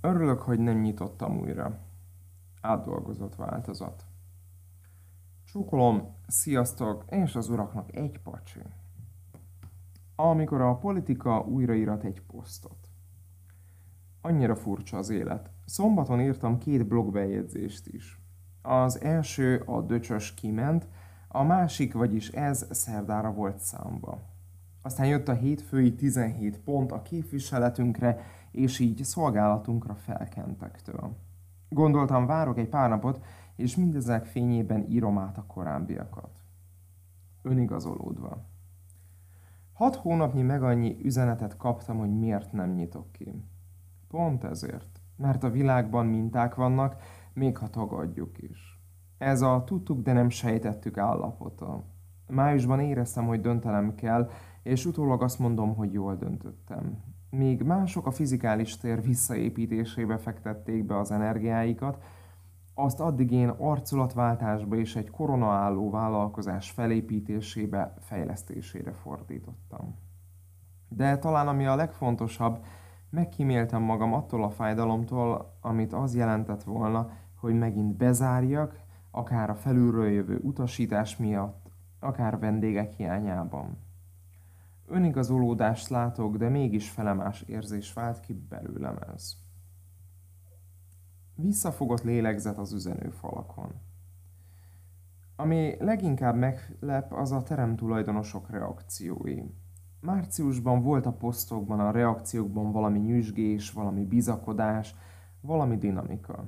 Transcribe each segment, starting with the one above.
Örülök, hogy nem nyitottam újra. Átdolgozott változat. Csókolom, sziasztok, és az uraknak egy pacsi. Amikor a politika újraírat egy posztot. Annyira furcsa az élet. Szombaton írtam két blogbejegyzést is. Az első a döcsös kiment, a másik, vagyis ez szerdára volt számba. Aztán jött a hétfői 17 pont a képviseletünkre, és így szolgálatunkra felkentektől. Gondoltam, várok egy pár napot, és mindezek fényében írom át a korábbiakat. Önigazolódva. Hat hónapnyi meg annyi üzenetet kaptam, hogy miért nem nyitok ki. Pont ezért. Mert a világban minták vannak, még ha tagadjuk is. Ez a tudtuk, de nem sejtettük állapota. Májusban éreztem, hogy döntelem kell, és utólag azt mondom, hogy jól döntöttem. Míg mások a fizikális tér visszaépítésébe fektették be az energiáikat, azt addig én arculatváltásba és egy koronaálló vállalkozás felépítésébe, fejlesztésére fordítottam. De talán ami a legfontosabb, megkíméltem magam attól a fájdalomtól, amit az jelentett volna, hogy megint bezárjak, akár a felülről jövő utasítás miatt, akár vendégek hiányában. Önigazolódást látok, de mégis felemás érzés vált ki belőlem ez. Visszafogott lélegzet az üzenőfalakon. Ami leginkább meglep, az a teremtulajdonosok reakciói. Márciusban volt a posztokban, a reakciókban valami nyüzsgés, valami bizakodás, valami dinamika.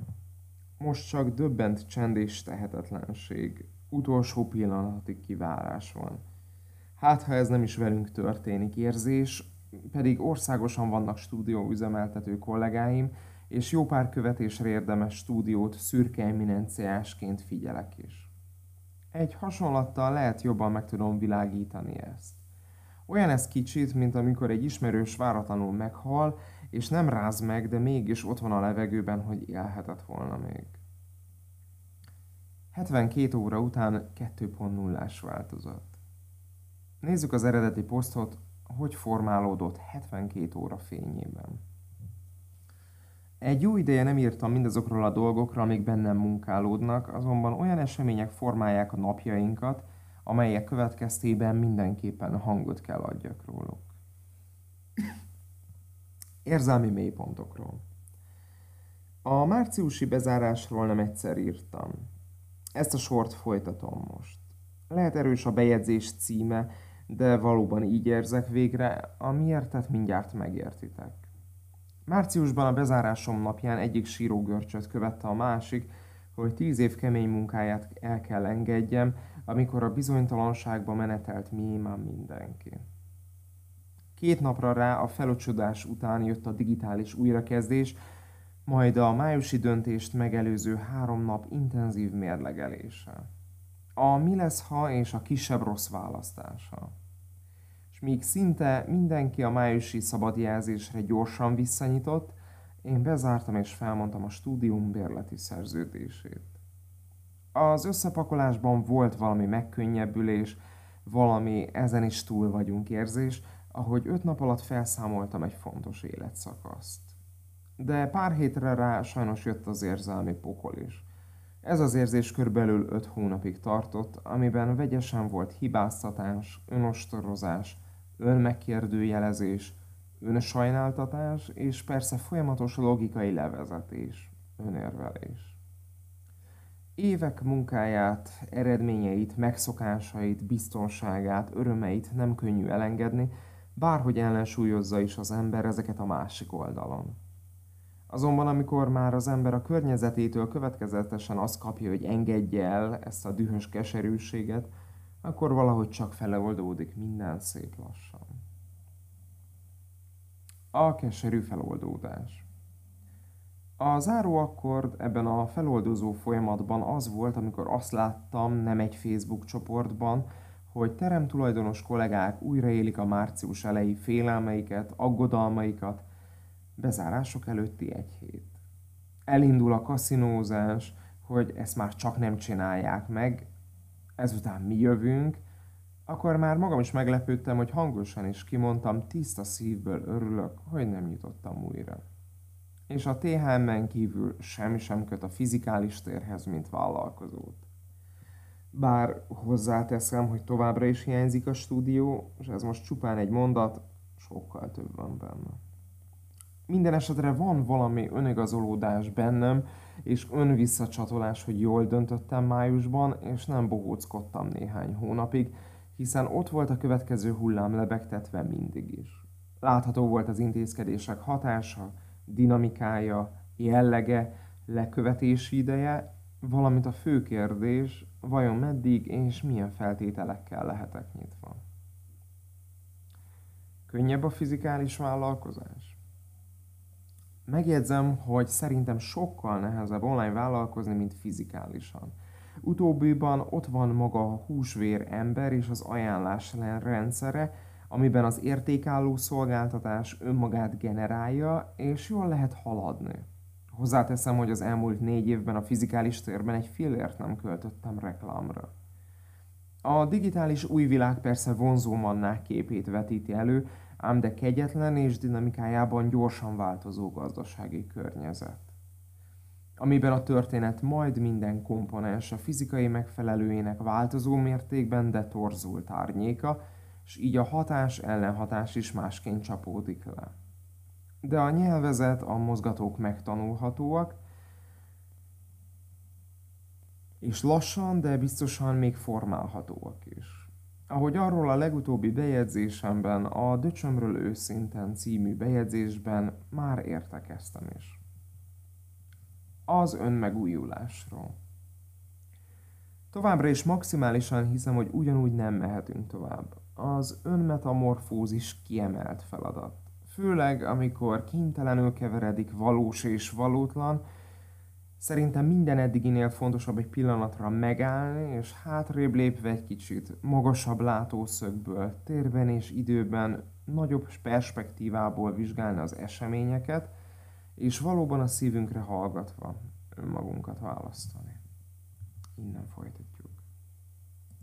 Most csak döbbent csend és tehetetlenség. Utolsó pillanatig kivárás van. Hát, ha ez nem is velünk történik, érzés, pedig országosan vannak stúdióüzemeltető kollégáim, és jó pár követésre érdemes stúdiót szürke eminenciásként figyelek is. Egy hasonlattal lehet jobban meg tudom világítani ezt. Olyan ez kicsit, mint amikor egy ismerős váratlanul meghal, és nem ráz meg, de mégis ott van a levegőben, hogy élhetett volna még. 72 óra után 2.0-ás változat. Nézzük az eredeti posztot, hogy formálódott 72 óra fényében. Egy jó ideje nem írtam mindazokról a dolgokról, amik bennem munkálódnak, azonban olyan események formálják a napjainkat, amelyek következtében mindenképpen hangot kell adjak róluk. Érzelmi mélypontokról. A márciusi bezárásról nem egyszer írtam. Ezt a sort folytatom most. Lehet erős a bejegyzés címe, de valóban így érzek végre, amiért mindjárt megértitek. Márciusban a bezárásom napján egyik sírógörcsöt követte a másik, hogy tíz év kemény munkáját el kell engedjem, amikor a bizonytalanságba menetelt mémán mindenki. Két napra rá a felocsodás után jött a digitális újrakezdés, majd a májusi döntést megelőző három nap intenzív mérlegelése. A mi lesz ha és a kisebb rossz választása míg szinte mindenki a májusi szabadjelzésre gyorsan visszanyitott, én bezártam és felmondtam a stúdium bérleti szerződését. Az összepakolásban volt valami megkönnyebbülés, valami ezen is túl vagyunk érzés, ahogy öt nap alatt felszámoltam egy fontos életszakaszt. De pár hétre rá sajnos jött az érzelmi pokol is. Ez az érzés körülbelül öt hónapig tartott, amiben vegyesen volt hibáztatás, önostorozás, önmegkérdőjelezés, önsajnáltatás, és persze folyamatos logikai levezetés, önérvelés. Évek munkáját, eredményeit, megszokásait, biztonságát, örömeit nem könnyű elengedni, bárhogy ellensúlyozza is az ember ezeket a másik oldalon. Azonban amikor már az ember a környezetétől következetesen azt kapja, hogy engedje el ezt a dühös keserűséget, akkor valahogy csak feleoldódik minden szép lassan. A keserű feloldódás. A záró akkord ebben a feloldozó folyamatban az volt, amikor azt láttam nem egy Facebook csoportban, hogy teremtulajdonos kollégák újraélik a március elejé félelmeiket, aggodalmaikat, bezárások előtti egy hét. Elindul a kaszinózás, hogy ezt már csak nem csinálják meg, ezután mi jövünk, akkor már magam is meglepődtem, hogy hangosan is kimondtam, tiszta szívből örülök, hogy nem nyitottam újra. és a THM-en kívül semmi sem köt a fizikális térhez, mint vállalkozót. Bár hozzáteszem, hogy továbbra is hiányzik a stúdió, és ez most csupán egy mondat, sokkal több van benne. Minden esetre van valami önigazolódás bennem, és önvisszacsatolás, hogy jól döntöttem májusban, és nem bohóckodtam néhány hónapig, hiszen ott volt a következő hullám lebegtetve mindig is. Látható volt az intézkedések hatása, dinamikája, jellege, lekövetési ideje, valamint a fő kérdés, vajon meddig és milyen feltételekkel lehetek nyitva. Könnyebb a fizikális vállalkozás? Megjegyzem, hogy szerintem sokkal nehezebb online vállalkozni, mint fizikálisan. Utóbbiban ott van maga a húsvér ember és az ajánlás rendszere, amiben az értékálló szolgáltatás önmagát generálja, és jól lehet haladni. Hozzáteszem, hogy az elmúlt négy évben a fizikális térben egy fillért nem költöttem reklámra. A digitális új világ persze vonzó mannák képét vetíti elő, ám de kegyetlen és dinamikájában gyorsan változó gazdasági környezet. Amiben a történet majd minden komponens a fizikai megfelelőjének változó mértékben detorzult árnyéka, és így a hatás ellenhatás is másként csapódik le. De a nyelvezet, a mozgatók megtanulhatóak, és lassan, de biztosan még formálhatóak is. Ahogy arról a legutóbbi bejegyzésemben, a Döcsömről őszinten című bejegyzésben már értekeztem is. Az önmegújulásról. Továbbra is maximálisan hiszem, hogy ugyanúgy nem mehetünk tovább. Az önmetamorfózis kiemelt feladat. Főleg, amikor kénytelenül keveredik valós és valótlan, Szerintem minden eddiginél fontosabb egy pillanatra megállni, és hátrébb lépve egy kicsit, magasabb látószögből, térben és időben, nagyobb perspektívából vizsgálni az eseményeket, és valóban a szívünkre hallgatva önmagunkat választani. Innen folytatjuk.